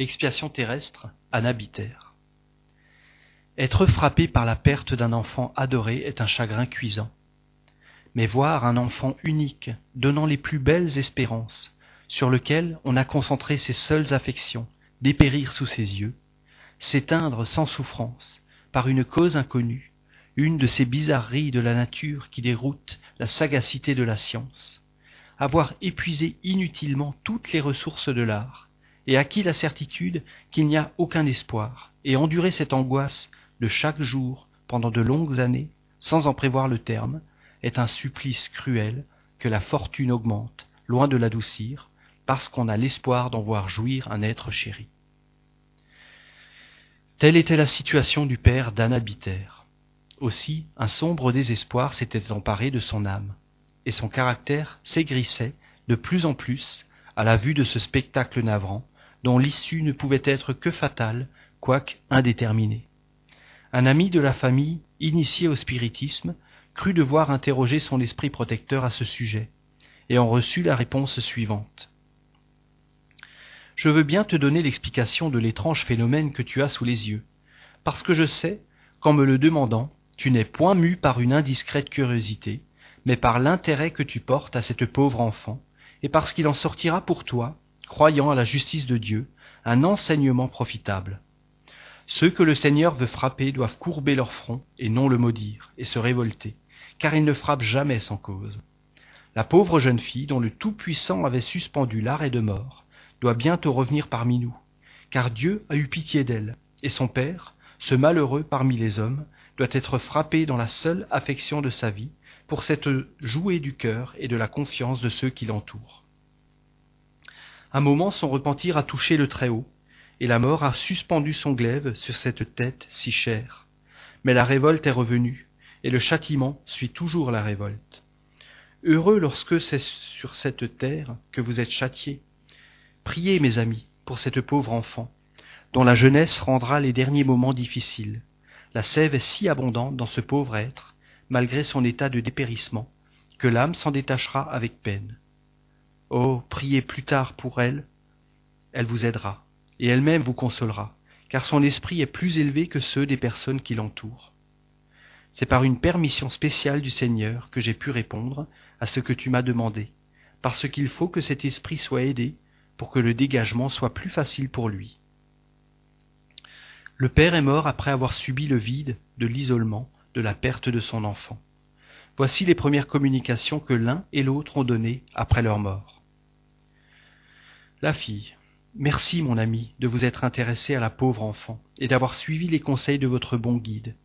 Expiation terrestre, anabitaire. Être frappé par la perte d'un enfant adoré est un chagrin cuisant. Mais voir un enfant unique, donnant les plus belles espérances, sur lequel on a concentré ses seules affections, dépérir sous ses yeux, s'éteindre sans souffrance, par une cause inconnue, une de ces bizarreries de la nature qui déroutent la sagacité de la science, avoir épuisé inutilement toutes les ressources de l'art, et acquis la certitude qu'il n'y a aucun espoir, et endurer cette angoisse de chaque jour pendant de longues années, sans en prévoir le terme, est un supplice cruel que la fortune augmente, loin de l'adoucir, parce qu'on a l'espoir d'en voir jouir un être chéri. Telle était la situation du père d'Anna Aussi, un sombre désespoir s'était emparé de son âme, et son caractère s'aigrissait de plus en plus à la vue de ce spectacle navrant, dont l'issue ne pouvait être que fatale, quoique indéterminée. Un ami de la famille, initié au spiritisme, crut devoir interroger son esprit protecteur à ce sujet, et en reçut la réponse suivante. Je veux bien te donner l'explication de l'étrange phénomène que tu as sous les yeux, parce que je sais qu'en me le demandant, tu n'es point mu par une indiscrète curiosité, mais par l'intérêt que tu portes à cette pauvre enfant, et parce qu'il en sortira pour toi croyant à la justice de Dieu, un enseignement profitable. Ceux que le Seigneur veut frapper doivent courber leur front et non le maudire, et se révolter, car il ne frappe jamais sans cause. La pauvre jeune fille, dont le Tout-Puissant avait suspendu l'arrêt de mort, doit bientôt revenir parmi nous, car Dieu a eu pitié d'elle, et son Père, ce malheureux parmi les hommes, doit être frappé dans la seule affection de sa vie, pour cette jouée du cœur et de la confiance de ceux qui l'entourent. Un moment son repentir a touché le Très-Haut, et la mort a suspendu son glaive sur cette tête si chère. Mais la révolte est revenue, et le châtiment suit toujours la révolte. Heureux lorsque c'est sur cette terre que vous êtes châtiés. Priez, mes amis, pour cette pauvre enfant, dont la jeunesse rendra les derniers moments difficiles. La sève est si abondante dans ce pauvre être, malgré son état de dépérissement, que l'âme s'en détachera avec peine. Oh, priez plus tard pour elle, elle vous aidera, et elle-même vous consolera, car son esprit est plus élevé que ceux des personnes qui l'entourent. C'est par une permission spéciale du Seigneur que j'ai pu répondre à ce que tu m'as demandé, parce qu'il faut que cet esprit soit aidé pour que le dégagement soit plus facile pour lui. Le père est mort après avoir subi le vide de l'isolement, de la perte de son enfant. Voici les premières communications que l'un et l'autre ont données après leur mort. La fille. Merci, mon ami, de vous être intéressé à la pauvre enfant et d'avoir suivi les conseils de votre bon guide.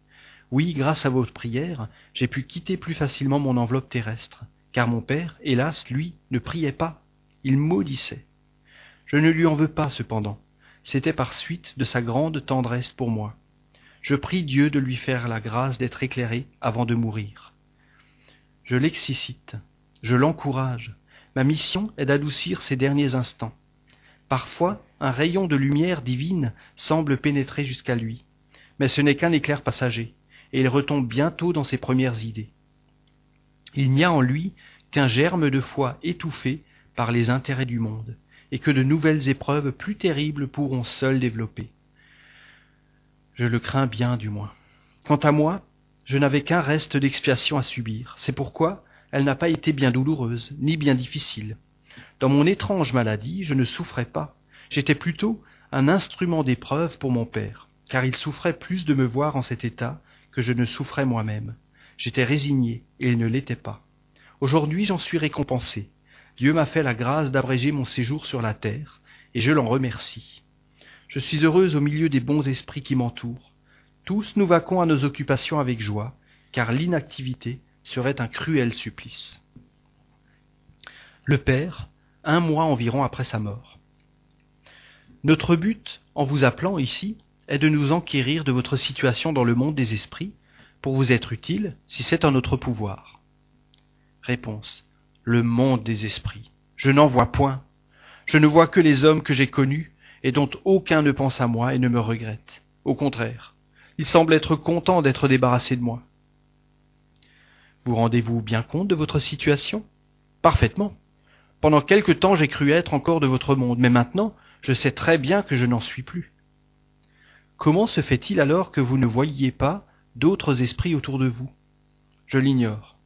Oui, grâce à votre prière, j'ai pu quitter plus facilement mon enveloppe terrestre, car mon père, hélas, lui, ne priait pas, il maudissait. Je ne lui en veux pas, cependant. C'était par suite de sa grande tendresse pour moi. Je prie Dieu de lui faire la grâce d'être éclairé avant de mourir. Je l'excite, je l'encourage. Ma mission est d'adoucir ses derniers instants. Parfois, un rayon de lumière divine semble pénétrer jusqu'à lui, mais ce n'est qu'un éclair passager, et il retombe bientôt dans ses premières idées. Il n'y a en lui qu'un germe de foi étouffé par les intérêts du monde, et que de nouvelles épreuves plus terribles pourront seules développer. Je le crains bien du moins. Quant à moi, je n'avais qu'un reste d'expiation à subir. C'est pourquoi elle n'a pas été bien douloureuse, ni bien difficile. Dans mon étrange maladie, je ne souffrais pas. J'étais plutôt un instrument d'épreuve pour mon père, car il souffrait plus de me voir en cet état que je ne souffrais moi-même. J'étais résigné, et il ne l'était pas. Aujourd'hui j'en suis récompensé. Dieu m'a fait la grâce d'abréger mon séjour sur la terre, et je l'en remercie. Je suis heureuse au milieu des bons esprits qui m'entourent. Tous nous vaquons à nos occupations avec joie, car l'inactivité serait un cruel supplice. Le Père, un mois environ après sa mort. Notre but, en vous appelant ici, est de nous enquérir de votre situation dans le monde des esprits, pour vous être utile, si c'est en notre pouvoir. Réponse. Le monde des esprits. Je n'en vois point. Je ne vois que les hommes que j'ai connus, et dont aucun ne pense à moi et ne me regrette. Au contraire, il semble être content d'être débarrassé de moi. Vous rendez-vous bien compte de votre situation? Parfaitement. Pendant quelque temps j'ai cru être encore de votre monde, mais maintenant Je sais très bien que je n'en suis plus. Comment se fait-il alors que vous ne voyiez pas d'autres esprits autour de vous? Je l'ignore.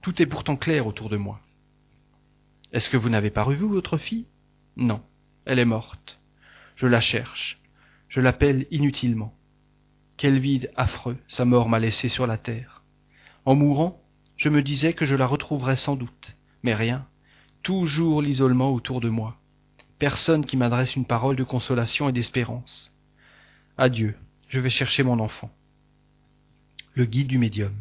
Tout est pourtant clair autour de moi. Est-ce que vous n'avez pas revu votre fille? Non, elle est morte. Je la cherche. Je l'appelle inutilement. Quel vide affreux sa mort m'a laissé sur la terre. En mourant, je me disais que je la retrouverais sans doute, mais rien, toujours l'isolement autour de moi, personne qui m'adresse une parole de consolation et d'espérance. Adieu, je vais chercher mon enfant. Le guide du médium.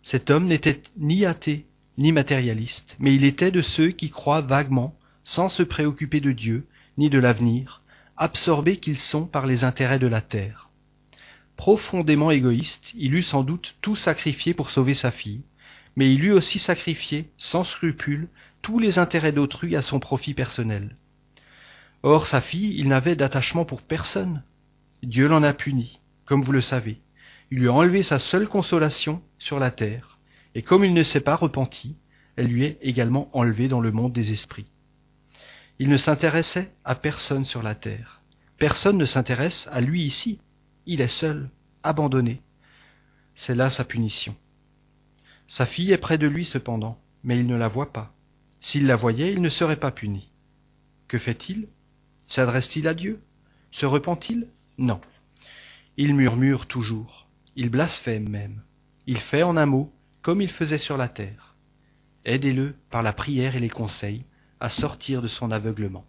Cet homme n'était ni athée, ni matérialiste, mais il était de ceux qui croient vaguement, sans se préoccuper de Dieu, ni de l'avenir, absorbés qu'ils sont par les intérêts de la terre. Profondément égoïste, il eût sans doute tout sacrifié pour sauver sa fille, mais il eût aussi sacrifié, sans scrupule, tous les intérêts d'autrui à son profit personnel. Or sa fille, il n'avait d'attachement pour personne. Dieu l'en a puni, comme vous le savez. Il lui a enlevé sa seule consolation sur la terre, et comme il ne s'est pas repenti, elle lui est également enlevée dans le monde des esprits. Il ne s'intéressait à personne sur la terre. Personne ne s'intéresse à lui ici. Il est seul, abandonné. C'est là sa punition. Sa fille est près de lui cependant, mais il ne la voit pas. S'il la voyait, il ne serait pas puni. Que fait-il? S'adresse-t-il à Dieu? Se repent-il? Non. Il murmure toujours. Il blasphème même. Il fait en un mot comme il faisait sur la terre. Aidez-le par la prière et les conseils à sortir de son aveuglement.